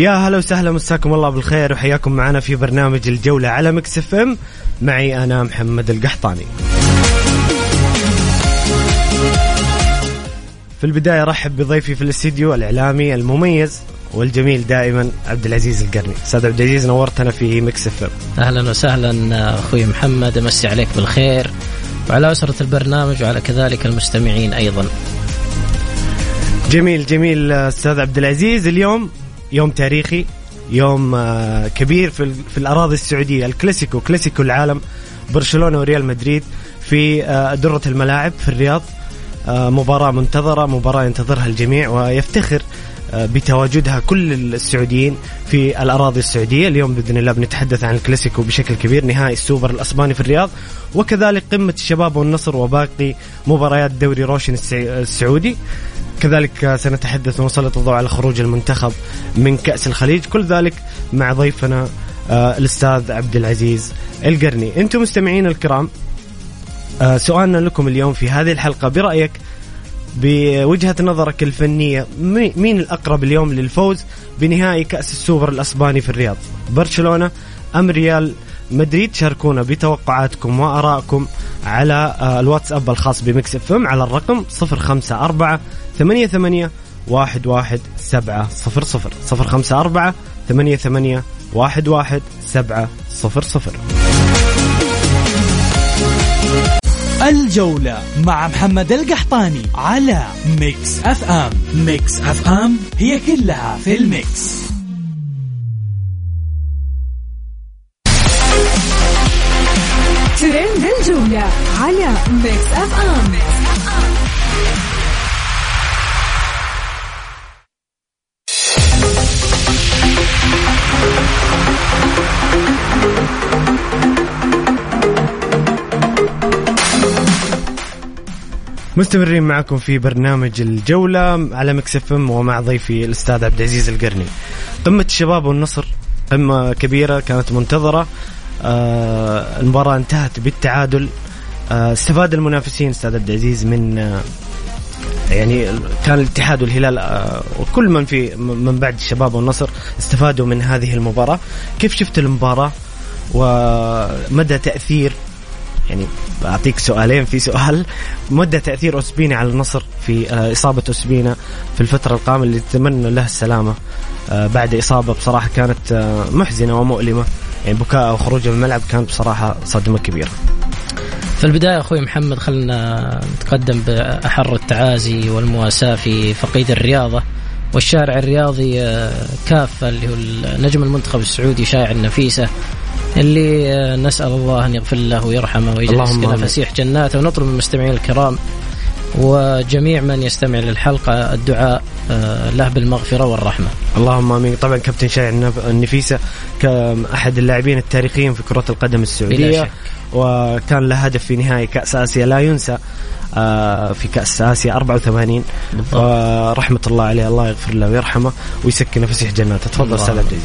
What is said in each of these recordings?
يا هلا وسهلا مساكم الله بالخير وحياكم معنا في برنامج الجولة على Mix FM. معي أنا محمد القحطاني. في البداية رحب بضيفي في الاستديو الإعلامي المميز والجميل دائما عبد العزيز القرني. أستاذ عبد العزيز نورتنا في Mix FM. أهلا وسهلا أخوي محمد أمسي عليك بالخير. وعلى أسرة البرنامج وعلى كذلك المستمعين أيضا. جميل جميل أستاذ عبد العزيز اليوم يوم تاريخي يوم آه، كبير في في الأراضي السعودية الكلاسيكو كلاسيكو العالم برشلونة وريال مدريد في آه، درة الملاعب في الرياض آه، مباراة منتظرة مباراة ينتظرها الجميع ويفتخر بتواجدها كل السعوديين في الأراضي السعودية، اليوم بإذن الله بنتحدث عن الكلاسيكو بشكل كبير نهائي السوبر الأسباني في الرياض وكذلك قمة الشباب والنصر وباقي مباريات دوري روشن السعودي. كذلك سنتحدث ونسلط الضوء على خروج المنتخب من كأس الخليج. كل ذلك مع ضيفنا آه، الأستاذ عبد العزيز القرني. أنتم مستمعين الكرام آه، سؤالنا لكم اليوم في هذه الحلقة. برأيك بوجهة نظرك الفنية مين الأقرب اليوم للفوز بنهائي كأس السوبر الأسباني في الرياض؟ برشلونة أم ريال مدريد؟ شاركونا بتوقعاتكم وآرائكم على آه، الواتساب الخاص ب Mix FM على الرقم 054 ثمانية ثمانية واحد واحد سبعة صفر صفر صفر خمسة أربعة ثمانية ثمانية واحد واحد سبعة صفر صفر. الجولة مع محمد القحطاني على Mix FM. Mix FM هي كلها في ال mix. ترند الجولة على Mix FM, Mix مستمرين معكم في برنامج الجولة على Mix FM ومع ضيفي الأستاذ عبد العزيز القرني. قمة الشباب والنصر قمة كبيرة كانت منتظرة. آه المباراة انتهت بالتعادل. آه استفاد المنافسين أستاذ عبد العزيز من آه يعني كان الاتحاد والهلال آه وكل من في من بعد الشباب والنصر استفادوا من هذه المباراة. كيف شفت المباراة؟ ومدى تأثير؟ يعني أعطيك سؤالين في سؤال. مدى تأثير اوسبينا على النصر في آه، إصابة اوسبينا في الفترة القادمه اللي نتمنى له السلامة. آه، بعد إصابة بصراحة كانت آه، محزنة ومؤلمة. يعني بكاء وخروجه من الملعب كانت بصراحة صدمة كبيرة. في البداية أخوي محمد خلنا نتقدم بأحر التعازي والمواساة في فقيد الرياضة. والشارع الرياضي كافة اللي هو نجم المنتخب السعودي شايع النفيسة اللي آه، نسأل الله أن يغفر له ويرحمه ويجعل يسكنه فسيح جناته ونطلب من المستمعين الكرام وجميع من يستمع للحلقة الدعاء آه، له بالمغفرة والرحمة. اللهم آمين. طبعا كابتن شايع النفيسة كأحد اللاعبين التاريخيين في كرة القدم السعودية. وكان له هدف في نهائي كأس آسيا لا ينسى آه، في كأس آسيا 84 ورحمة الله عليه. الله يغفر له ويرحمه ويسكنه فسيح جناته. تفضل عبد العزيز.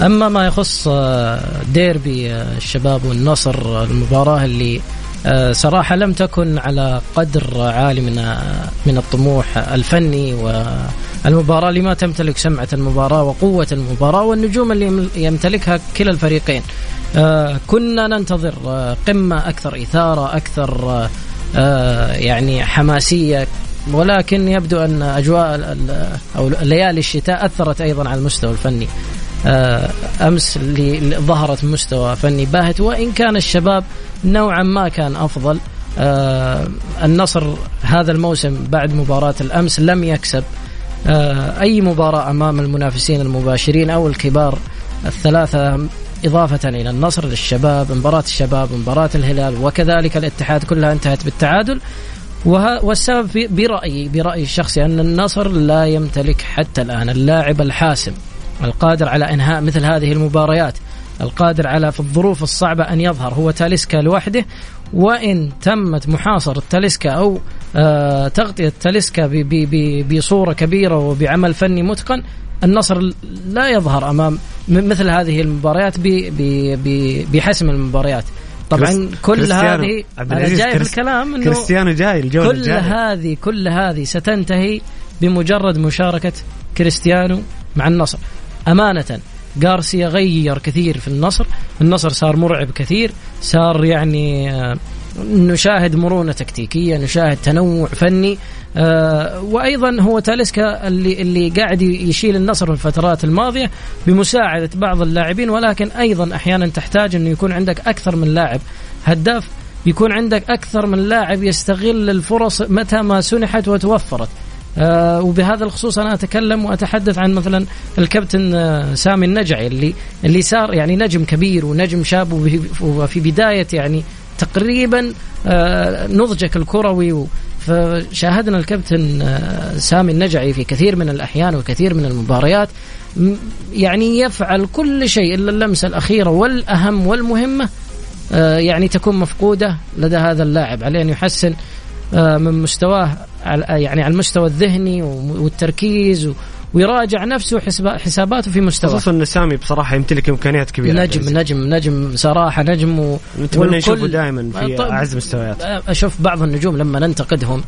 أما ما يخص آه، ديربي آه، الشباب والنصر المباراة اللي آه، صراحة لم تكن على قدر عالي من من الطموح الفني والمباراة لما تمتلك سمعة المباراة وقوة المباراة والنجوم اللي يمتلكها كلا الفريقين. آه، كنا ننتظر آه، قمة أكثر إثارة أكثر يعني حماسية ولكن يبدو أن أجواء أو ليالي الشتاء أثرت أيضا على المستوى الفني. آه، أمس اللي ظهرت مستوى فني باهت وإن كان الشباب نوعا ما كان أفضل آه، النصر هذا الموسم بعد مباراة الأمس لم يكسب آه، أي مباراة أمام المنافسين المباشرين أو الكبار الثلاثة إضافة إلى النصر للشباب مباراة الشباب مباراة الهلال وكذلك الاتحاد كلها انتهت بالتعادل. والسبب برأيي برأيي الشخصي أن النصر لا يمتلك حتى الآن اللاعب الحاسم. القادر على إنهاء مثل هذه المباريات القادر على في الظروف الصعبة أن يظهر هو تاليسكا لوحده وإن تمت محاصرة تاليسكا أو آه تغطية تاليسكا بصورة كبيرة وبعمل فني متقن النصر لا يظهر أمام مثل هذه المباريات بحسم المباريات طبعا كل هذه أنا جاي في الكلام إنه كريستيانو جاي الجولة كل الجاي. هذه كل هذه ستنتهي بمجرد مشاركة كريستيانو مع النصر أمانة. غارسيا غير كثير في النصر النصر صار مرعب كثير صار يعني آه، نشاهد مرونة تكتيكية نشاهد تنوع فني آه وأيضا هو تاليسكا اللي اللي قاعد يشيل النصر في الفترات الماضية بمساعدة بعض اللاعبين ولكن أيضا أحيانا تحتاج أنه يكون عندك أكثر من لاعب. هداف يكون عندك أكثر من لاعب يستغل الفرص متى ما سنحت وتوفرت. وبهذا الخصوص أنا أتكلم وأتحدث عن مثلا الكابتن آه سامي النجعي اللي اللي صار يعني نجم كبير ونجم شاب وفي بداية يعني تقريبا آه نضجك الكروي فشاهدنا الكابتن آه سامي النجعي في كثير من الأحيان وكثير من المباريات. يعني يفعل كل شيء إلا اللمسة الأخيرة والأهم والمهمة آه، يعني تكون مفقودة لدى هذا اللاعب عليه أن يحسن آه، من مستواه يعني على المستوى الذهني والتركيز ويراجع نفسه حساباته في مستواه. خصوصا إن سامي بصراحة يمتلك إمكانيات كبيرة. نجم نجم نجم صراحة نجم و... نتمنى نشوفه دائما في أعز مستويات أشوف بعض النجوم لما ننتقدهم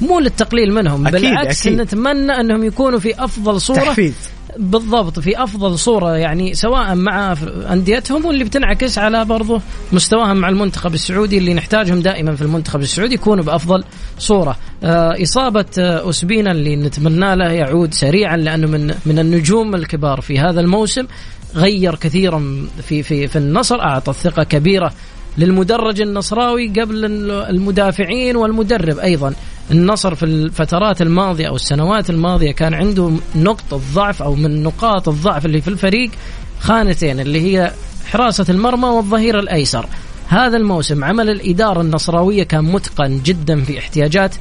مو للتقليل منهم أكيد بالعكس أكيد. نتمنى أنهم يكونوا في أفضل صورة تحفيز. بالضبط في أفضل صورة يعني سواء مع أنديتهم واللي بتنعكس على برضه مستواهم مع المنتخب السعودي اللي نحتاجهم دائما في المنتخب السعودي يكونوا بأفضل صورة. آه إصابة آه اسبينا اللي نتمنى له يعود سريعا لأنه من من النجوم الكبار في هذا الموسم غير كثيرا في في في النصر أعطى ثقه كبيرة للمدرج النصراوي قبل المدافعين والمدرب أيضا النصر في الفترات الماضية أو السنوات الماضية كان عنده نقطة ضعف أو من نقاط الضعف اللي في الفريق خانتين اللي هي حراسة المرمى والظهير الأيسر. هذا الموسم عمل الإدارة النصراوية كان متقن جدا في احتياجات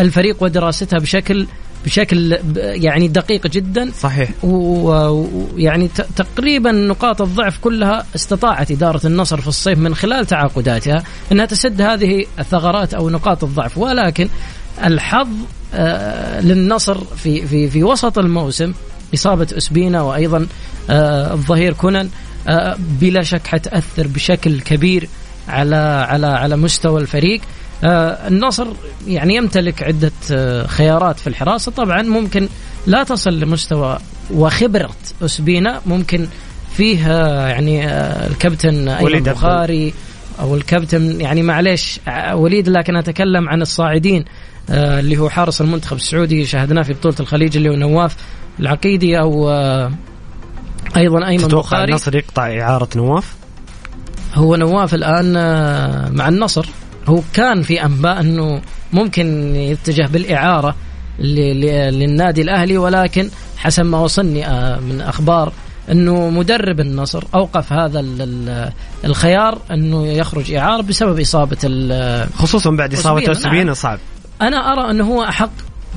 الفريق ودراستها بشكل بشكل يعني دقيق جدا. صحيح. ويعني تقريبا نقاط الضعف كلها استطاعت إدارة النصر في الصيف من خلال تعاقداتها أنها تسد هذه الثغرات أو نقاط الضعف. ولكن الحظ آه، للنصر في في في وسط الموسم إصابة أسبينا وأيضا آه، الظهير كونان آه، بلا شك حتأثر بشكل كبير على على على مستوى الفريق. النصر يعني يمتلك عدة آه خيارات في الحراسة. طبعا ممكن لا تصل لمستوى وخبرة أسبينا ممكن فيه يعني الكابتن أيمن البخاري أو الكابتن يعني معليش وليد لكن أتكلم عن الصاعدين. اللي هو حارس المنتخب السعودي شاهدناه في بطولة الخليج اللي هو نواف العقيدي أو آه أيضا أيمن تتوقع النصر يقطع إعارة نواف؟ هو نواف الآن آه، مع النصر هو كان في أنباء أنه ممكن يتجه بالإعارة للنادي الأهلي ولكن حسب ما وصلني آه، من أخبار أنه مدرب النصر أوقف هذا الخيار أنه يخرج إعارة بسبب إصابة خصوصا بعد إصابة اوسبينا نعم. صعب أنا أرى أنه هو أحق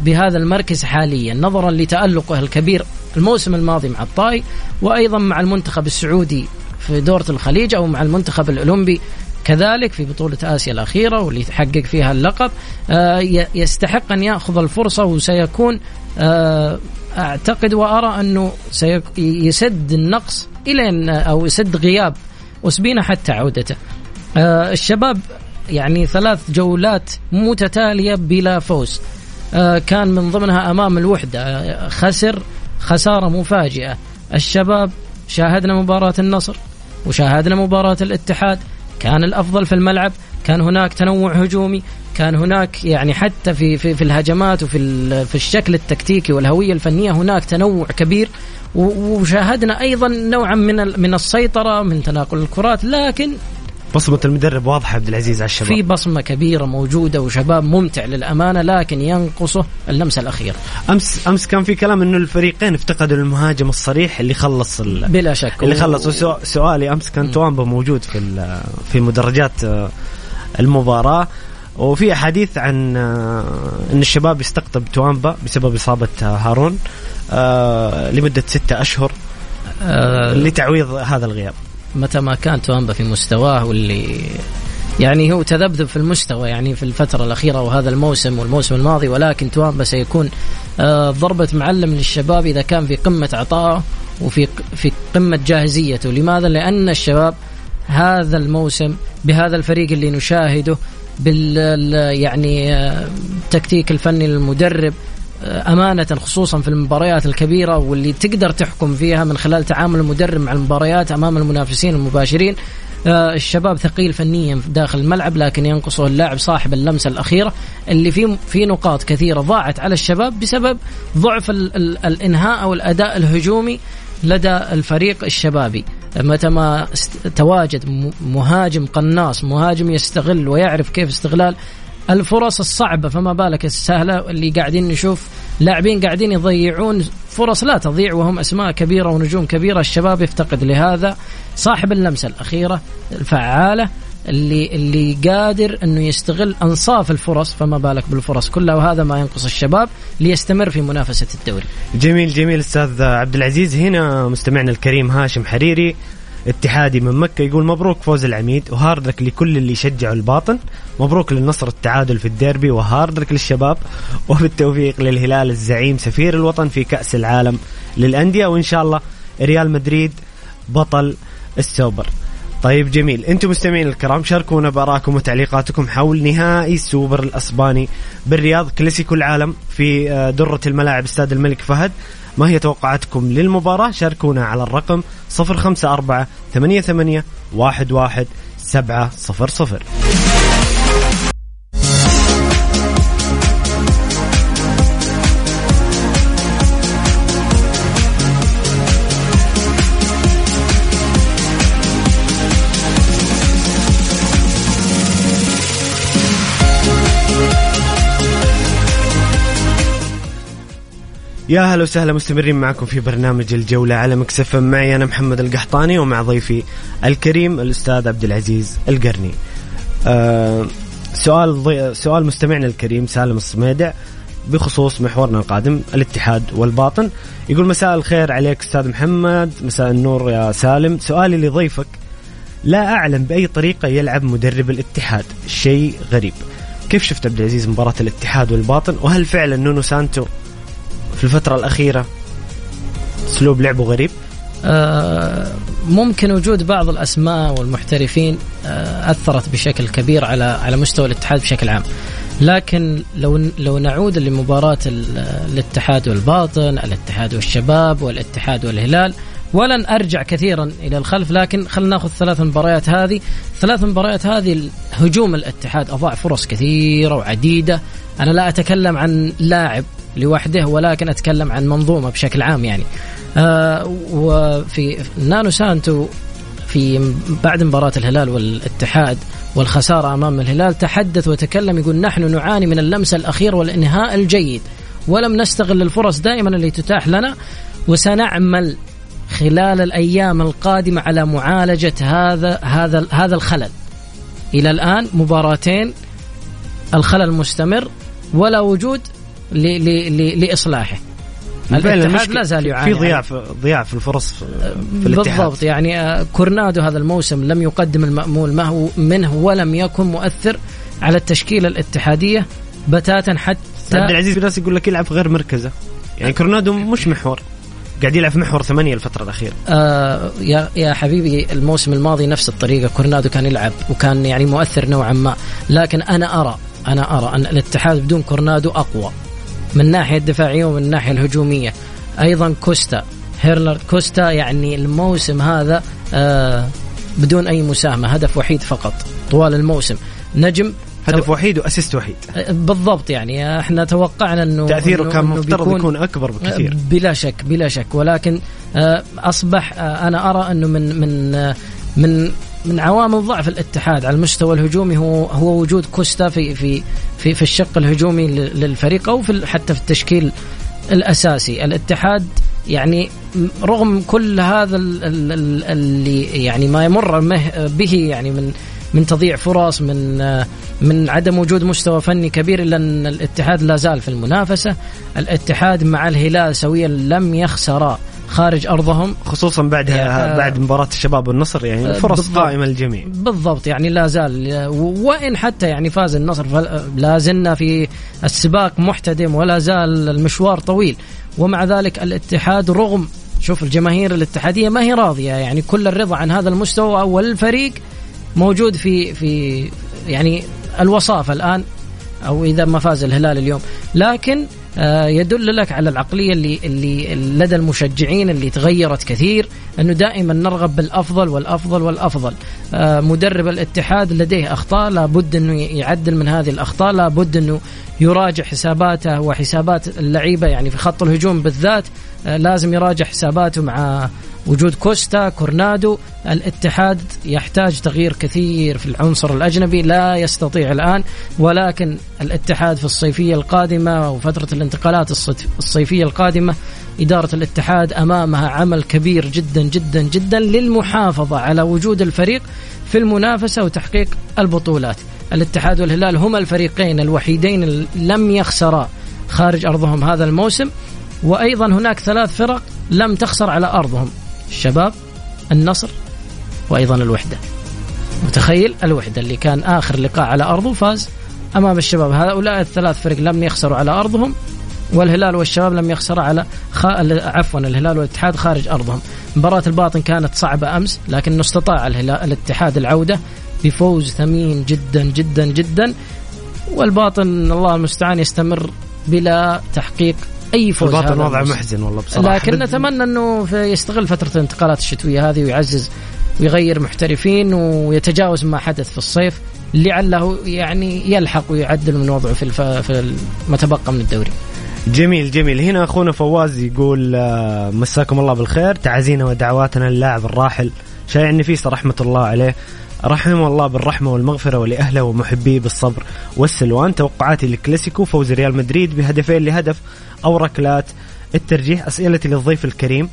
بهذا المركز حاليا نظرا لتألقه الكبير الموسم الماضي مع الطاي وأيضا مع المنتخب السعودي في دورة الخليج أو مع المنتخب الأولمبي كذلك في بطولة آسيا الأخيرة واللي حقق فيها اللقب. آه، يستحق أن يأخذ الفرصة وسيكون آه، أعتقد وأرى أنه سيسد النقص إلى أو يسد غياب أسبينا حتى عودته. آه، الشباب يعني ثلاث جولات متتالية بلا فوز. آه، كان من ضمنها أمام الوحدة. آه، خسر خسارة مفاجئة. الشباب شاهدنا مباراة النصر وشاهدنا مباراة الاتحاد. كان الأفضل في الملعب. كان هناك تنوع هجومي. كان هناك يعني حتى في في, في الهجمات وفي في الشكل التكتيكي والهوية الفنية هناك تنوع كبير. وشاهدنا أيضا نوعا من من السيطرة من تناقل الكرات. لكن بصمة المدرب واضحة عبد العزيز على الشباب. في بصمة كبيرة موجودة وشباب ممتع للأمانة لكن ينقصه اللمسه الاخيره أمس أمس كان في كلام إنه الفريقين افتقدوا المهاجم الصريح اللي خلص ال... بلا شك. اللي و- خلص. وسو- سؤالي أمس كان توامبا موجود في ال- في مدرجات آه، المباراة. وفي أحاديث عن آه، إن الشباب يستقطب توامبا بسبب إصابة آه، هارون لمدة ستة أشهر آه لتعويض هذا الغياب. متى ما كان توامبا في مستواه واللي يعني هو تذبذب في المستوى يعني في الفترة الأخيرة وهذا الموسم والموسم الماضي ولكن توامبا سيكون آه، ضربة معلم للشباب إذا كان في قمة عطائه وفي في قمة جاهزيته لماذا؟ لأن الشباب هذا الموسم بهذا الفريق اللي نشاهده بال ال- يعني آه، التكتيك الفني للمدرب آه، أمانة خصوصا في المباريات الكبيرة واللي تقدر تحكم فيها من خلال تعامل المدرب مع المباريات أمام المنافسين المباشرين. آه، الشباب ثقيل فنيا داخل الملعب لكن ينقصه اللاعب صاحب اللمسة الأخيرة اللي في في نقاط كثيرة ضاعت على الشباب بسبب ضعف ال ال الإنهاء أو الأداء الهجومي لدى الفريق الشبابي. متى ما تواجد مهاجم قناص مهاجم يستغل ويعرف كيف استغلال الفرص الصعبة فما بالك السهلة اللي قاعدين نشوف لاعبين قاعدين يضيعون فرص لا تضيع وهم أسماء كبيرة ونجوم كبيرة الشباب يفتقد لهذا. صاحب اللمسة الأخيرة الفعالة اللي اللي قادر إنه يستغل أنصاف الفرص فما بالك بالفرص كلها وهذا ما ينقص الشباب ليستمر في منافسة الدوري. جميل جميل أستاذ عبد العزيز. هنا مستمعنا الكريم هاشم حريري اتحادي من مكة يقول مبروك فوز العميد و hard luck لكل اللي يشجعوا الباطن. مبروك للنصر التعادل في الديربي و hard luck للشباب وبالتوفيق للهلال الزعيم سفير الوطن في كأس العالم للأندية وإن شاء الله ريال مدريد بطل السوبر. طيب جميل. أنتم مستمعين الكرام شاركونا بارائكم وتعليقاتكم حول نهائي السوبر الأسباني بالرياض كلاسيكو العالم في آه، درة الملاعب استاد الملك فهد. ما هي توقعاتكم للمباراة؟ شاركونا على الرقم 054 88 11 700 يا هلا وسهلا مستمرين معكم في برنامج الجولة على مكسفة معي أنا محمد القحطاني ومع ضيفي الكريم الأستاذ عبد العزيز القرني. آه سؤال ضي... سؤال مستمعنا الكريم سالم الصميدع بخصوص محورنا القادم الاتحاد والباطن. يقول مساء الخير عليك أستاذ محمد مساء النور يا سالم. سؤالي لضيفك لا أعلم بأي طريقة يلعب مدرب الاتحاد شيء غريب. كيف شفت عبد العزيز مباراة الاتحاد والباطن؟ وهل فعلا نونو سانتو في الفترة الأخيرة أسلوب لعبه غريب؟ آه، ممكن وجود بعض الأسماء والمحترفين آه، أثرت بشكل كبير على على مستوى الاتحاد بشكل عام. لكن لو لو نعود لمباراة ال- الاتحاد والباطن، الاتحاد والشباب والاتحاد والهلال ولن أرجع كثيرا إلى الخلف لكن خلينا نأخذ ثلاث مباريات هذه، ثلاث مباريات هذه هجوم الاتحاد أضاع فرص كثيرة وعديدة، أنا لا أتكلم عن لاعب لوحده ولكن أتكلم عن منظومة بشكل عام يعني. آه وفي نانو سانتو في بعد مباراة الهلال والاتحاد والخسارة أمام الهلال تحدث وتكلم يقول نحن نعاني من اللمسة الأخيرة والإنهاء الجيد ولم نستغل الفرص دائما اللي تتاح لنا وسنعمل خلال الأيام القادمة على معالجة هذا هذا هذا الخلل إلى الآن مباراتين الخلل مستمر ولا وجود ل- ل- ل- لإصلاحه. فعلا الاتحاد لا زال يعاني في ضياع في ضياع في الفرص في, الاتحاد. بالضبط يعني آه، كورنادو هذا الموسم لم يقدم المأمول ما هو منه ولم يكن مؤثر على التشكيلة الاتحادية بتاتا حتى عبد العزيز في ناس يقول لك يلعب غير مركزة. يعني كورونادو مش محور قاعد يلعب في محور ثمانية الفترة الأخيرة. آه يا يا حبيبي الموسم الماضي نفس الطريقة كورونادو كان يلعب وكان يعني مؤثر نوعا ما. لكن أنا أرى أنا أرى أن الاتحاد بدون كورونادو أقوى. من الناحيه الدفاعية ومن الناحيه الهجومية. أيضا كوستا. هيلدر كوستا يعني الموسم هذا آه بدون أي مساهمة هدف وحيد فقط طوال الموسم. نجم هدف وحيد وأسيست وحيد. آه، بالضبط يعني إحنا توقعنا إنه تأثيره إنه- كان مفترض بيكون- يكون أكبر بكثير. بلا شك بلا شك. ولكن آه، أصبح آه، أنا أرى إنه من من آه، من من عوامل ضعف الاتحاد على المستوى الهجومي هو هو وجود كوستا في في في, في الشق الهجومي للفريق أو في حتى في التشكيل الأساسي. الاتحاد يعني رغم كل هذا ال- ال- ال- اللي يعني ما يمر به يعني من من تضييع فرص من من عدم وجود مستوى فني كبير إلا أن الاتحاد لا زال في المنافسة. الاتحاد مع الهلال سويا لم يخسرا خارج أرضهم. خصوصا بعدها آه، بعد مباراة الشباب والنصر يعني آه، فرص. قائمة للجميع. بالضبط يعني لا زال وإن حتى يعني فاز النصر لا زلنا في السباق محتدم ولا زال المشوار طويل. ومع ذلك الاتحاد رغم شوف الجماهير الاتحادية ما هي راضية يعني كل الرضا عن هذا المستوى والفريق موجود في في يعني الوصافه الآن أو إذا ما فاز الهلال اليوم. لكن يدل لك على العقلية اللي اللي لدى المشجعين اللي تغيرت كثير أنه دائما نرغب بالأفضل والأفضل والأفضل. آه، مدرب الاتحاد لديه أخطاء لابد أنه يعدل من هذه الأخطاء لابد أنه يراجع حساباته وحسابات اللعيبة يعني في خط الهجوم بالذات. آه، لازم يراجع حساباته مع وجود كوستا كورنادو الاتحاد يحتاج تغيير كثير في العنصر الأجنبي لا يستطيع الآن ولكن الاتحاد في الصيفية القادمة وفترة الانتقالات الصيف- الصيفية القادمة إدارة الاتحاد أمامها عمل كبير جدا جدا جدا للمحافظة على وجود الفريق في المنافسة وتحقيق البطولات. الاتحاد والهلال هما الفريقين الوحيدين لم يخسرا خارج أرضهم هذا الموسم وأيضا هناك ثلاث فرق لم تخسر على أرضهم. الشباب النصر وأيضا الوحدة. متخيل؟ الوحدة اللي كان آخر لقاء على أرضه فاز أمام الشباب. هؤلاء الثلاث فرق لم يخسروا على أرضهم والهلال والشباب لم يخسروا على خ... عفوا الهلال والاتحاد خارج أرضهم. مباراة الباطن كانت صعبة أمس لكنه استطاع الهلال الاتحاد العودة بفوز ثمين جدا جدا جدا. والباطن الله المستعان يستمر بلا تحقيق أي فوز الباطن هذا وضع الموسم. محزن والله بصراحة. لكن نتمنى أنه في- يستغل فترة الانتقالات الشتوية هذه ويعزز ويغير محترفين ويتجاوز ما حدث في الصيف لعله يعني يلحق ويعدل من وضعه في الف... في ما تبقى من الدوري. جميل جميل. هنا أخونا فواز يقول آه، مساكم الله بالخير. تعازينا ودعواتنا للاعب الراحل شايع النفيس رحمة الله عليه. رحمه الله بالرحمة والمغفرة ولأهله ومحبيه بالصبر والسلوان. توقعاتي للكلاسيكو فوز ريال مدريد بهدفين لهدف أو ركلات. الترجيح أسئلتي للضيف الكريم.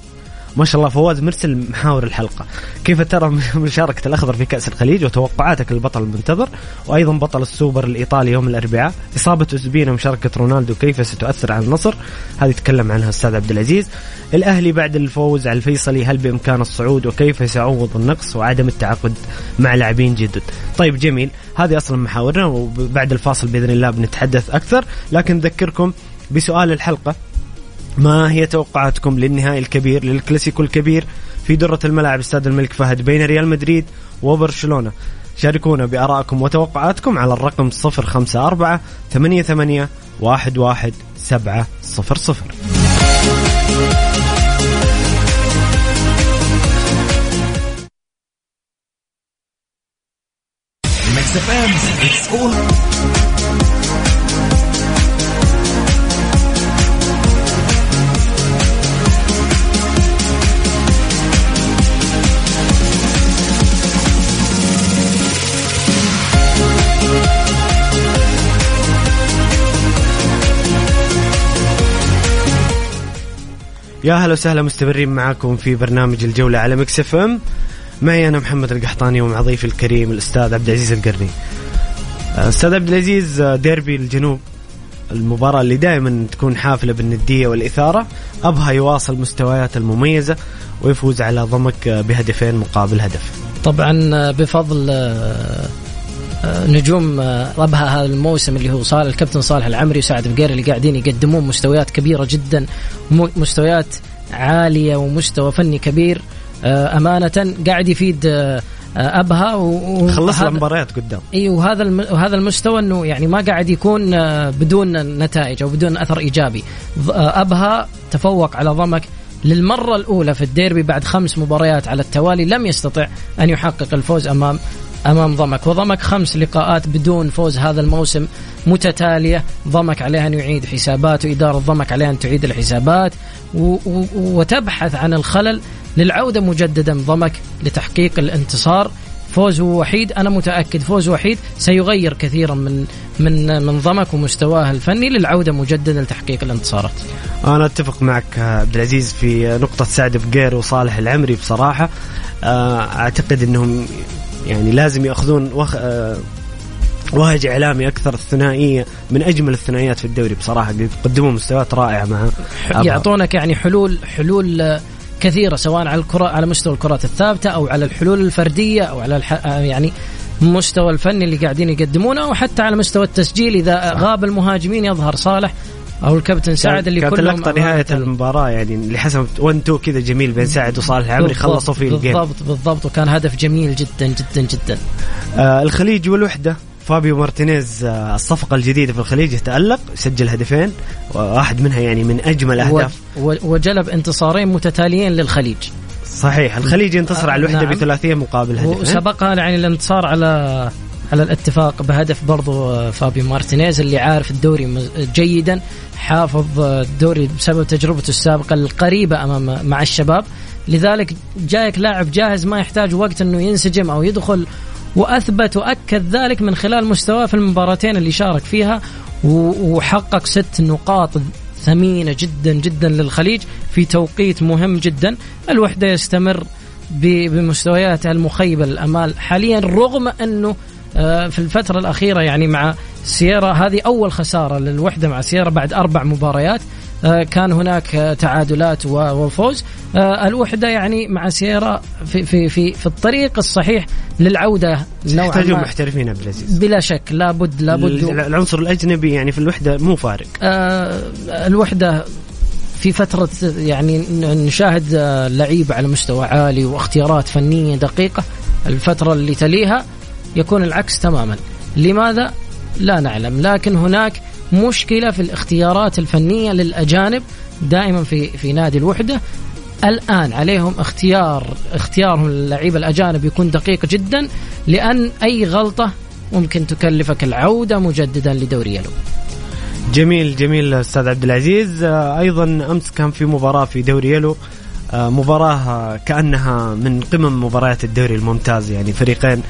ما شاء الله فواز مرسل محاور الحلقة. كيف ترى مشاركة الأخضر في كأس الخليج وتوقعاتك للبطل المنتظر؟ وأيضا بطل السوبر الإيطالي يوم الأربعاء. إصابة أوزبينا ومشاركة رونالدو كيف ستؤثر على النصر؟ هذه تكلم عنها الأستاذ عبد العزيز. الأهلي بعد الفوز على الفيصلي هل بإمكان الصعود وكيف سيعوض النقص وعدم التعاقد مع لاعبين جدد؟ طيب جميل. هذه أصلا محاورنا وبعد الفاصل بإذن الله بنتحدث أكثر. لكن نذكركم بسؤال الحلقة. ما هي توقعاتكم للنهائي الكبير للكلاسيكو الكبير في درة الملعب استاد الملك فهد بين ريال مدريد وبرشلونة؟ شاركونا بآرائكم وتوقعاتكم على الرقم 054 88 11 700 Mix FM يا هلا وسهلا مستمرين معاكم في برنامج الجولة على Mix FM. معي أنا محمد القحطاني ومع ضيفي الكريم الأستاذ عبد العزيز القرني. أستاذ عبد العزيز ديربي الجنوب المباراة اللي دائما تكون حافلة بالندية والإثارة أبها يواصل مستوياته المميزة ويفوز على ضمك بهدفين مقابل هدف. طبعا بفضل نجوم آه، ابها هذا الموسم اللي هو صالح الكابتن صالح العمري وسعد بقير اللي قاعدين يقدمون مستويات كبيرة جدا مستويات عالية ومستوى فني كبير. آه، أمانة قاعد يفيد آه، أبها و- خلص المباريات قدام. اي وهذا الم... وهذا المستوى إنه يعني ما قاعد يكون بدون نتائج أو بدون أثر إيجابي. أبها تفوق على ضمك للمرة الأولى في الديربي بعد خمس مباريات على التوالي لم يستطع أن يحقق الفوز أمام أمام ضمك. وضمك خمس لقاءات بدون فوز هذا الموسم متتالية. ضمك عليها أن يعيد حسابات وإدارة ضمك عليها أن تعيد الحسابات. و... و... وتبحث عن الخلل للعودة مجددا. ضمك لتحقيق الانتصار. فوز وحيد. أنا متأكد فوز وحيد سيغير كثيرا من من من ضمك ومستواه الفني للعودة مجددا لتحقيق الانتصارات. أنا أتفق معك عبد العزيز في نقطة سعد بقير وصالح العمري بصراحة. آه، أعتقد إنهم يعني لازم يأخذون وخ... آه، وهج إعلامي أكثر الثنائية من أجمل الثنائيات في الدوري بصراحة قدموا مستويات رائعة مع. يعطونك يعني حلول حلول آه، كثيرة سواء على الكرة على مستوى الكرات الثابتة أو على الحلول الفردية أو على الح... آه، يعني مستوى الفني اللي قاعدين يقدمونه أو حتى على مستوى التسجيل إذا غاب المهاجمين يظهر صالح أو الكابتن سعد اللي كانت اللقطه نهاية المباراة يعني اللي حسمت 1 2 كذا جميل بين سعد وصالح. العمري خلصوا فيه الجيم بالضبط بالضبط وكان هدف جميل جدا جدا جدا. آه الخليج والوحدة. فابيو مارتينيز آه الصفقة الجديدة في الخليج يتالق سجل هدفين واحد منها يعني من. أهداف. و... وجلب انتصارين متتاليين للخليج. صحيح الخليج ينتصر على الوحدة نعم. بثلاثيه مقابل هدفين وسبقها يعني الانتصار على على الاتفاق بهدف برضو آه، فابيو مارتينيز اللي عارف الدوري جيدا حافظ آه، الدوري بسبب تجربته السابقة القريبة أمام مع الشباب. لذلك جايك لاعب جاهز ما يحتاج وقت أنه ينسجم أو يدخل وأثبت وأكد ذلك من خلال مستواه في المباراتين اللي شارك فيها وحقق ست نقاط ثمينة جدا جدا للخليج في توقيت مهم جدا. الوحدة يستمر ب- بمستوياتها المخيبة للأمال حاليا رغم أنه آه، في الفترة الأخيرة يعني مع سيارة هذه أول خسارة للوحدة مع سيارة بعد أربع مباريات. آه، كان هناك آه، تعادلات وفوز آه، الوحدة يعني مع سيارة في, في, في, في الطريق الصحيح للعودة نوعا يحتاجون ما. محترفين عبد العزيز. بلا شك لابد لابد. العنصر الأجنبي يعني في الوحدة مو فارق. آه، الوحدة في فترة يعني نشاهد آه، لعيب على مستوى عالي واختيارات فنية دقيقة. الفترة اللي تليها يكون العكس تماما. لماذا؟ لا نعلم. لكن هناك مشكلة في الاختيارات الفنية للأجانب دائما في في نادي الوحدة. الآن عليهم اختيار اختيارهم للعيبة الأجانب يكون دقيق جدا لأن أي غلطة ممكن تكلفك العودة مجددا لدوري يلو. جميل جميل أستاذ عبد العزيز. آه، أيضا أمس كان في مباراة في دوري يلو. آه، مباراة آه، كأنها من قمم مباريات الدوري الممتاز يعني فريقين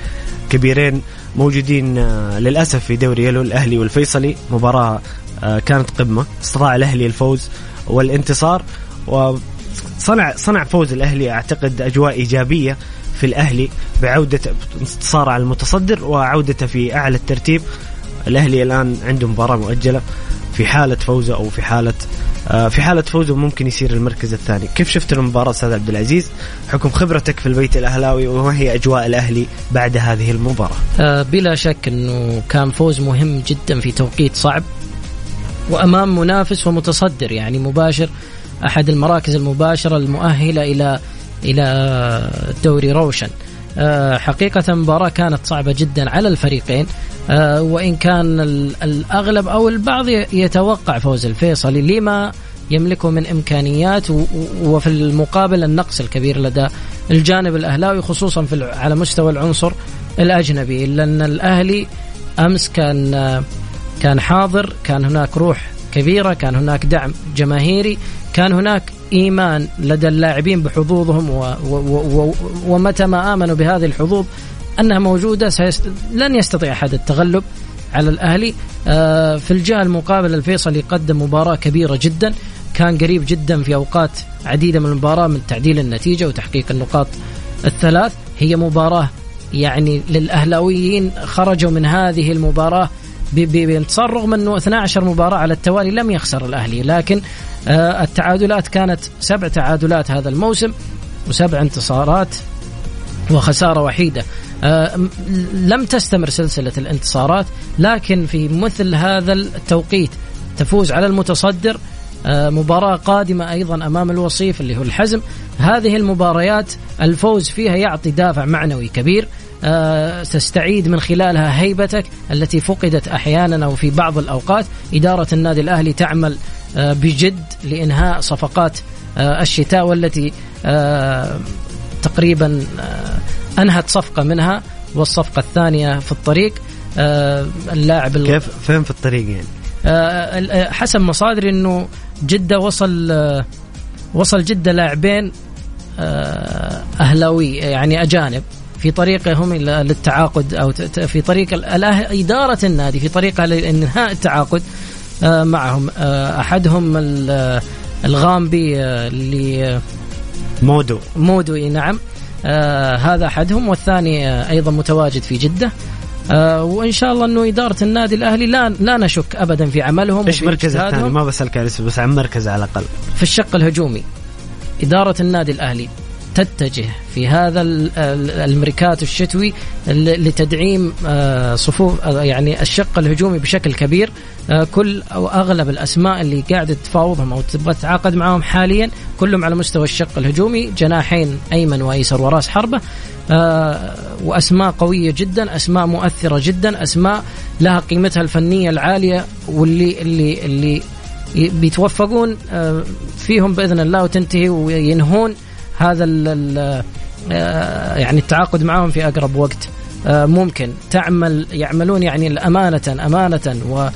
كبيرين موجودين آه، للأسف في دوري يلو الأهلي والفيصلي. مباراة آه، كانت قمة استطاع الأهلي الفوز والانتصار وصنع صنع فوز الأهلي أعتقد أجواء إيجابية في الأهلي بعودة انتصاره على المتصدر وعودته في أعلى الترتيب. الأهلي الآن عنده مباراة مؤجلة في حالة فوزه أو في حالة آه، في حالة فوزه ممكن يصير المركز الثاني. كيف شفت المباراة أستاذ عبد العزيز؟ حكم خبرتك في البيت الأهلاوي وما هي أجواء الأهلي بعد هذه المباراة. آه، بلا شك إنه كان فوز مهم جدا في توقيت صعب وأمام منافس ومتصدر يعني مباشر أحد المراكز المباشرة المؤهلة إلى إلى دوري روشن. آه، حقيقة المباراة كانت صعبة جدا على الفريقين آه، وإن كان ال- الأغلب أو البعض يتوقع فوز الفيصلي لما يملكه من إمكانيات وفي المقابل النقص الكبير لدى الجانب الأهلاوي خصوصا في على مستوى العنصر الأجنبي. لأن الأهلي أمس كان آه، كان حاضر كان هناك روح كبيرة كان هناك دعم جماهيري كان هناك إيمان لدى اللاعبين بحظوظهم و و و ومتى ما آمنوا بهذه الحظوظ أنها موجودة سيست... لن يستطيع أحد التغلب على الأهلي. آه في الجهة المقابلة الفيصلي قدم مباراة كبيرة جدا كان قريب جدا في أوقات عديدة من المباراة من تعديل النتيجة وتحقيق النقاط الثلاث. هي مباراة يعني للأهلاويين خرجوا من هذه ب- بانتصار رغم أنه 12 مباراة على التوالي لم يخسر الأهلي لكن آه، التعادلات كانت سبع تعادلات هذا الموسم وسبع انتصارات وخسارة وحيدة. آه، لم تستمر سلسلة الانتصارات لكن في مثل هذا التوقيت تفوز على المتصدر آه، مباراة قادمة أيضا أمام الوصيف اللي هو الحزم. هذه المباريات الفوز فيها يعطي دافع معنوي كبير. تستعيد من خلالها هيبتك التي فقدت أحيانا أو في بعض الأوقات. إدارة النادي الأهلي تعمل آه، بجد لإنهاء صفقات الشتاء والتي تقريبا أنهت صفقة منها والصفقة الثانية في الطريق. اللاعب كيف؟ فين في الطريق يعني؟ حسب مصادري إنه جدة وصل وصل جدة لاعبين آه، أهلاوي يعني أجانب. في طريقهم للتعاقد أو في طريق إدارة النادي في طريقها لإنهاء التعاقد آه، معهم. آه، أحدهم الغامبي اللي مودو. مودو نعم. هذا أحدهم والثاني أيضا متواجد في جدة. آه وإن شاء الله إنه إدارة النادي الأهلي لا لا نشك ابدا في عملهم إيش مركز الثاني؟ ما بسألك بس عن مركز على الأقل. في الشق الهجومي إدارة النادي الأهلي. تتجه في هذا الميركاتو الشتوي لتدعيم آه، صفوف آه، يعني الشق الهجومي بشكل كبير. آه، كل أو أغلب الأسماء اللي قاعدة تفاوضهم أو تبغى تتعاقد معهم حاليا كلهم على مستوى الشق الهجومي جناحين أيمن وايسر وراس حربة. وأسماء قوية جدا أسماء مؤثرة جدا أسماء لها قيمتها الفنية العالية واللي اللي اللي بيتوفقون فيهم بإذن الله وتنتهي وينهون. هذا آه، يعني التعاقد معهم في أقرب وقت. آه، ممكن. تعمل يعملون يعني امانه أمانة و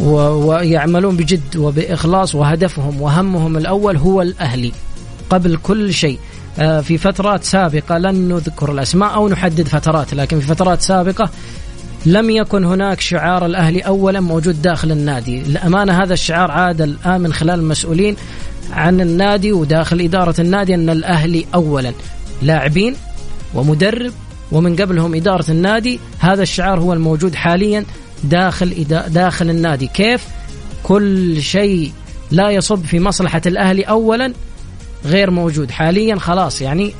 ويعملون بجد وبإخلاص وهدفهم وهمهم الأول هو الأهلي قبل كل شيء. آه، في فترات سابقة لن نذكر الأسماء أو نحدد فترات لكن في فترات سابقة لم يكن هناك شعار الأهلي أولا موجود داخل النادي. الأمانة هذا الشعار عاد الآن من خلال المسؤولين. عن النادي وداخل إدارة النادي أن الأهلي أولا لاعبين ومدرب ومن قبلهم إدارة النادي. هذا الشعار هو الموجود حاليا داخل داخل النادي. كيف؟ كل شيء لا يصب في مصلحة الأهلي أولا غير موجود حاليا خلاص. يعني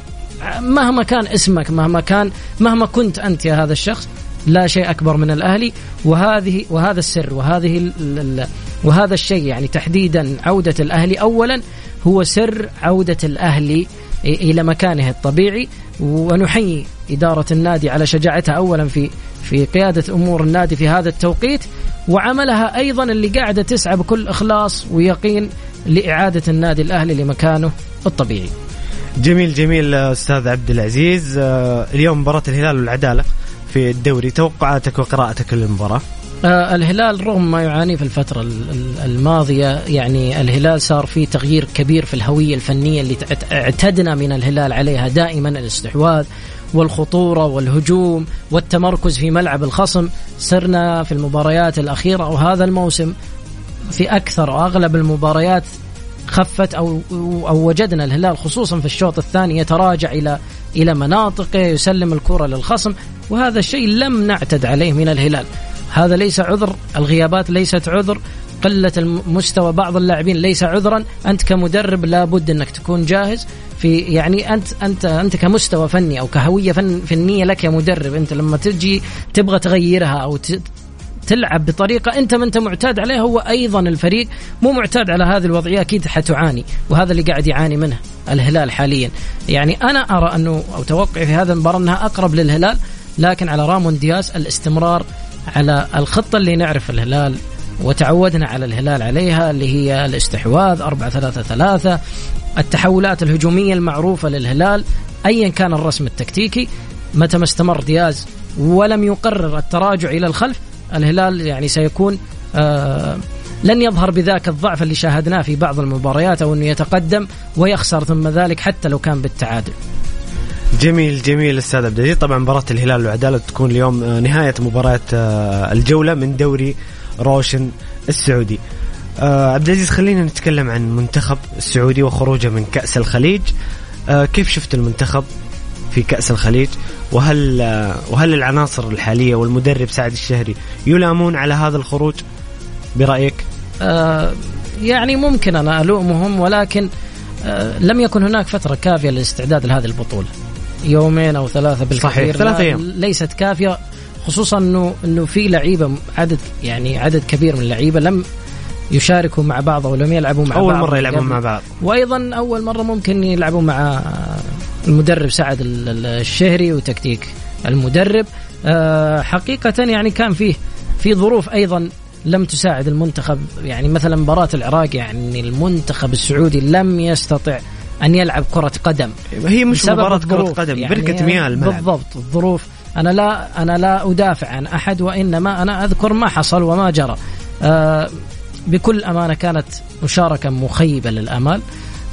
مهما كان اسمك مهما كان مهما كنت أنت يا هذا الشخص لا شيء أكبر من الأهلي. وهذه وهذا السر وهذه وهذا الشيء يعني تحديدا عودة الاهلي اولا هو سر عودة الاهلي إلى مكانه الطبيعي ونحيي إدارة النادي على شجاعتها اولا في في قيادة أمور النادي في هذا التوقيت وعملها أيضا اللي قاعدة تسعى بكل إخلاص ويقين لإعادة النادي الأهلي لمكانه الطبيعي. جميل جميل أستاذ عبد العزيز. آه، اليوم مباراة الهلال والعدالة في الدوري توقعاتك وقراءتك للمباراة؟ الهلال رغم ما يعاني في الفترة الماضية يعني الهلال صار فيه تغيير كبير في الهوية الفنية اللي اعتدنا من الهلال عليها دائما الاستحواذ والخطورة والهجوم والتمركز في ملعب الخصم. صرنا في المباريات الأخيرة وهذا الموسم في أكثر وأغلب المباريات خفت أو أو وجدنا الهلال خصوصا في الشوط الثاني يتراجع إلى إلى مناطقه يسلم الكرة للخصم وهذا الشيء لم نعتد عليه من الهلال. هذا ليس عذر الغيابات ليست عذر قلة المستوى بعض اللاعبين ليس عذرا. أنت كمدرب لابد أنك تكون جاهز في يعني أنت أنت أنت كمستوى فني أو كهوية فن فنية لك يا مدرب. أنت لما تجي تبغى تغيرها أو تلعب بطريقة أنت ما أنت معتاد عليها هو أيضا الفريق مو معتاد على هذه الوضعية أكيد حتعاني. وهذا اللي قاعد يعاني منه الهلال حاليا. يعني أنا أرى أنه أو توقعي في هذا المباراة أنها أقرب للهلال لكن على رامون دياس الاستمرار على الخطة اللي نعرف الهلال وتعودنا على الهلال عليها اللي هي الاستحواذ 4 3 3 التحولات الهجومية المعروفة للهلال أيا كان الرسم التكتيكي متى ما استمر دياز ولم يقرر التراجع إلى الخلف الهلال يعني سيكون آه لن يظهر بذاك الضعف اللي شاهدناه في بعض المباريات أو أنه يتقدم ويخسر ثم ذلك حتى لو كان بالتعادل. جميل جميل أستاذ عبد العزيز طبعا مباراة الهلال والعدالة تكون اليوم آه، نهاية مباراة آه، الجولة من دوري روشن السعودي. آه، عبد العزيز خلينا نتكلم عن المنتخب السعودي وخروجه من كأس الخليج. كيف شفت المنتخب في كأس الخليج؟ وهل وهل العناصر الحالية والمدرب سعد الشهري يلامون على هذا الخروج برأيك؟ آه يعني ممكن أنا ألومهم ولكن لم يكن هناك فترة كافية للاستعداد لهذه البطولة. يومين أو ثلاثة بالكثير. صحيح ثلاثة أيام. ليست كافية خصوصا انه إنه في لعيبة عدد يعني عدد كبير من اللعيبة لم يشاركوا مع بعض أو لم يلعبوا مع أول بعض مرة من يلعبون. مع بعض. وأيضا أول مرة ممكن يلعبوا مع المدرب سعد ال- ال- الشهري وتكتيك المدرب. آه، حقيقة يعني كان فيه في ظروف أيضا لم تساعد المنتخب. يعني مثلا مباراة العراق يعني المنتخب السعودي لم يستطع أن يلعب كرة قدم. هي مش مباراة كرة. قدم يعني بركة مياه الملعب بالضبط الظروف. أنا لا أنا لا أدافع عن أحد وإنما أنا أذكر ما حصل وما جرى. آه بكل أمانة كانت مشاركة مخيبة للأمال.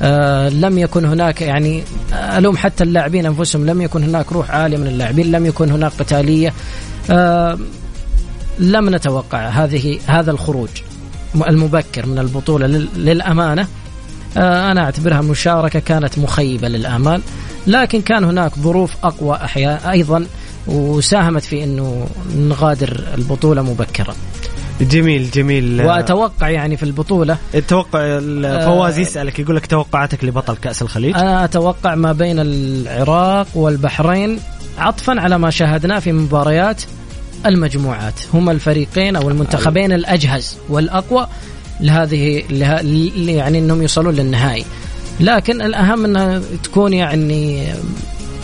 آه لم يكن هناك يعني ألوم حتى اللاعبين أنفسهم لم يكن هناك روح عالية من اللاعبين لم يكن هناك قتالية. آه لم نتوقع هذه هذا الخروج المبكر من البطولة لل- للأمانة. أنا أعتبرها مشاركة كانت مخيبة للآمال لكن كان هناك ظروف أقوى أحياء أيضا وساهمت في إنه نغادر البطولة مبكرا. جميل جميل. وأتوقع يعني في البطولة التوقع الفواز يسألك يقول لك توقعاتك لبطل كأس الخليج؟ أنا أتوقع ما بين العراق والبحرين عطفا على ما شاهدناه في مباريات المجموعات هما الفريقين أو المنتخبين الأجهز والأقوى. لهذه له ل- يعني إنهم يوصلون للنهائي. لكن الأهم إنها تكون يعني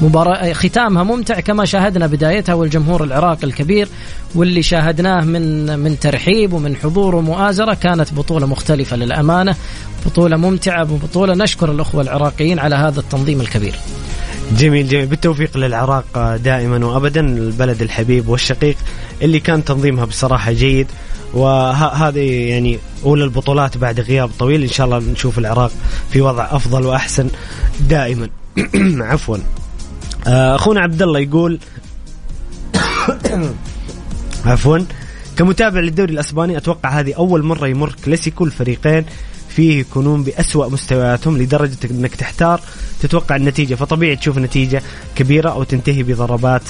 مباراة ختامها ممتع كما شاهدنا بدايتها والجمهور العراقي الكبير واللي شاهدناه من من ترحيب ومن حضور ومؤازرة. كانت بطولة مختلفة للأمانة بطولة ممتعة وبطولة نشكر الأخوة العراقيين على هذا التنظيم الكبير. جميل جميل. بالتوفيق للعراق دائما وابدا البلد الحبيب والشقيق اللي كان تنظيمها بصراحة جيد. وهذه يعني أولى البطولات بعد غياب طويل. إن شاء الله نشوف العراق في وضع أفضل وأحسن دائما. عفوا. آه، أخونا عبد الله يقول عفوا. كمتابع للدوري الأسباني أتوقع هذه أول مرة يمر كلاسيكو الفريقين فيه يكونون بأسوأ مستوياتهم لدرجة أنك تحتار تتوقع النتيجة. فطبيعي تشوف نتيجة كبيرة أو تنتهي بضربات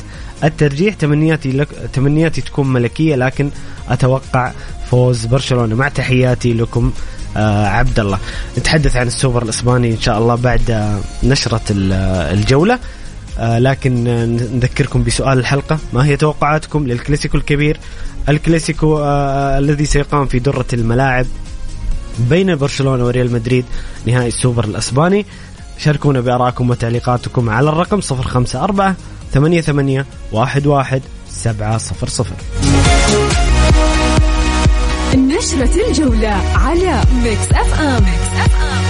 الترجيح. تمنياتي لك تمنياتي تكون ملكية لكن أتوقع فوز برشلونة. مع تحياتي لكم آه عبد الله. نتحدث عن السوبر الإسباني إن شاء الله بعد آه نشرة آه، الجولة. آه لكن آه، نذكركم بسؤال الحلقة. ما هي توقعاتكم للكلاسيكو الكبير؟ الكلاسيكو آه الذي سيقام في درة الملاعب. بين برشلونة وريال مدريد نهائي السوبر الأسباني. شاركونا بآرائكم وتعليقاتكم على الرقم 054 88 11 700 نشرة الجولة على Mix FM Mix FM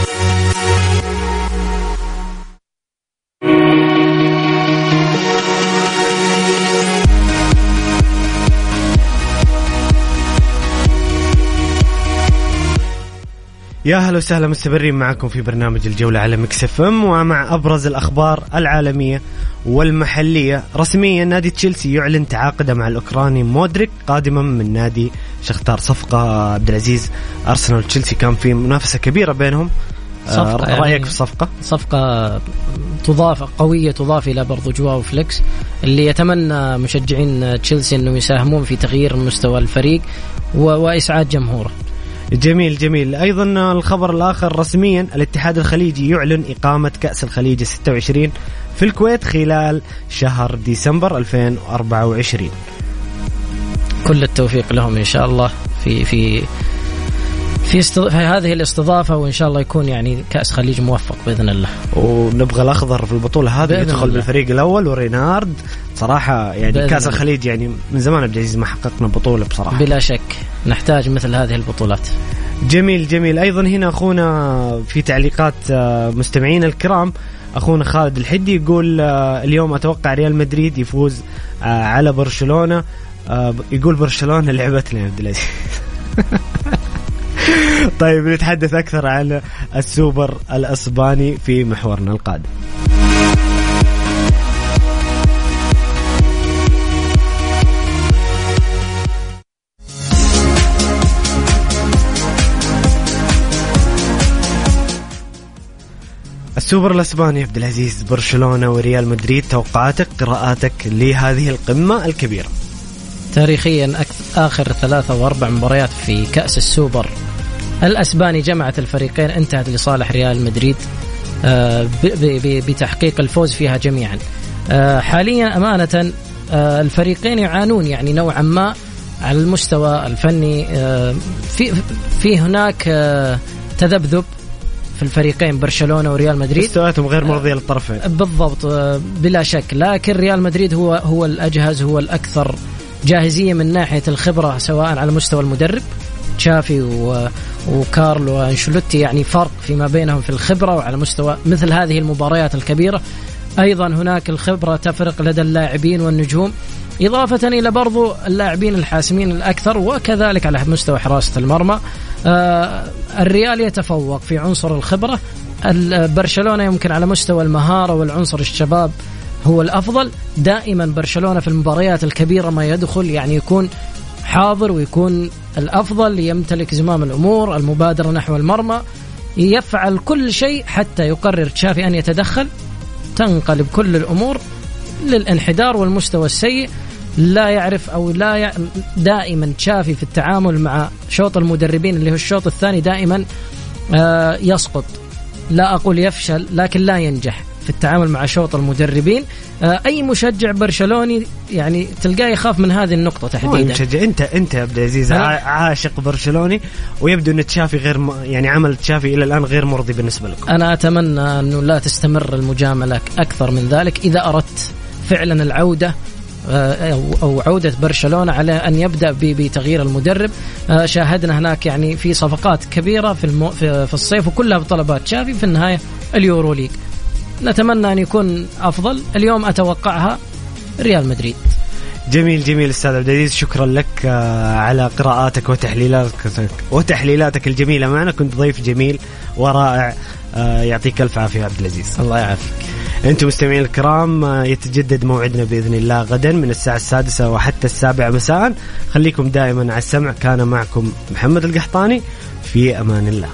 يا هلا وسهلا مستمرين معكم في برنامج الجولة على Mix FM ومع أبرز الأخبار العالمية والمحلية. رسميا نادي تشيلسي يعلن تعاقده مع الأوكراني مودريك قادما من نادي شختار صفقة. عبد العزيز أرسنال وتشيلسي كان في منافسة كبيرة بينهم. صفقة آه يعني- رأيك في الصفقة؟ صفقة تضاف قوية تضاف إلى برضو جواو فليكس اللي يتمنى مشجعين تشيلسي أنهم يساهمون في تغيير مستوى الفريق وإسعاد جمهوره. جميل جميل. أيضا الخبر الآخر رسميا الاتحاد الخليجي يعلن إقامة كأس الخليج 26 في الكويت خلال شهر ديسمبر 2024 كل التوفيق لهم إن شاء الله في في في, است... في هذه الاستضافة وإن شاء الله يكون يعني كأس خليج موفق بإذن الله. ونبغى الأخضر في البطولة هذه يدخل الله. بالفريق الأول ورينارد. صراحة يعني كأس. الخليج يعني من زمان عبد العزيز ما حققنا بطولة بصراحة. بلا شك. نحتاج مثل هذه البطولات. جميل جميل. أيضا هنا أخونا في تعليقات آه، مستمعينا الكرام. أخونا خالد الحدي يقول آه، اليوم أتوقع ريال مدريد يفوز آه، على برشلونة. يقول برشلونة لعبتنا يا عبد العزيز. طيب نتحدث أكثر عن السوبر الأسباني في محورنا القادم. السوبر الأسباني عبد العزيز برشلونة وريال مدريد توقعاتك قراءاتك لهذه القمة الكبيرة. تاريخيا آخر ثلاثة وأربع مباريات في كأس السوبر. الأسباني جمعت الفريقين انتهت لصالح ريال مدريد آه، بتحقيق الفوز فيها جميعا. آه، حاليا أمانة آه، الفريقين يعانون يعني نوعا ما على المستوى الفني في في هناك تذبذب في الفريقين برشلونة وريال مدريد. مستوياتهم غير مرضية للطرفين. بالضبط بلا شك. لكن ريال مدريد هو هو الأجهز هو الأكثر جاهزية من ناحية الخبرة سواء على مستوى المدرب تشافي و... وكارلو انشلوتي يعني فرق فيما بينهم في الخبرة وعلى مستوى مثل هذه المباريات الكبيرة. أيضا هناك الخبرة تفرق لدى اللاعبين والنجوم إضافة إلى برضو اللاعبين الحاسمين الأكثر وكذلك على مستوى حراسة المرمى. آه الريال يتفوق في عنصر الخبرة. برشلونة يمكن على مستوى المهارة والعنصر الشباب هو الأفضل. دائما برشلونة في المباريات الكبيرة ما يدخل يعني يكون حاضر ويكون الأفضل يمتلك زمام الأمور المبادرة نحو المرمى يفعل كل شيء حتى يقرر تشافي أن يتدخل. تنقلب كل الأمور للانحدار والمستوى السيء. لا يعرف أو لا ي... دائما تشافي في التعامل مع شوط المدربين اللي هو الشوط الثاني دائما آه يسقط. لا أقول يفشل لكن لا ينجح. في التعامل مع شوط المدربين. آه، أي مشجع برشلوني يعني تلقاه يخاف من هذه النقطة تحديدا. مشجع. انت أنت يا عبد العزيز عاشق برشلوني ويبدو أن تشافي غير م... يعني عمل تشافي إلى الآن غير مرضي بالنسبة لكم. أنا أتمنى انه لا تستمر المجاملة أكثر من ذلك. إذا أردت فعلا العودة آه، أو عودة برشلونة على أن يبدأ بتغيير المدرب. آه، شاهدنا هناك يعني في صفقات كبيرة في المو في الصيف وكلها بطلبات. شافي في النهاية اليورو ليج. نتمنى أن يكون أفضل. اليوم أتوقعها ريال مدريد. جميل جميل أستاذ عبد العزيز. شكرا لك آه، على قراءاتك وتحليلاتك وتحليلاتك الجميلة. معنا كنت ضيف جميل ورائع آه، يعطيك ألف عافية عبد العزيز. الله يعافيك. أنتم مستمعين الكرام آه، يتجدد موعدنا بإذن الله غدا من الساعة السادسة وحتى السابعة مساء. خليكم دائما على السمع. كان معكم محمد القحطاني. في أمان الله.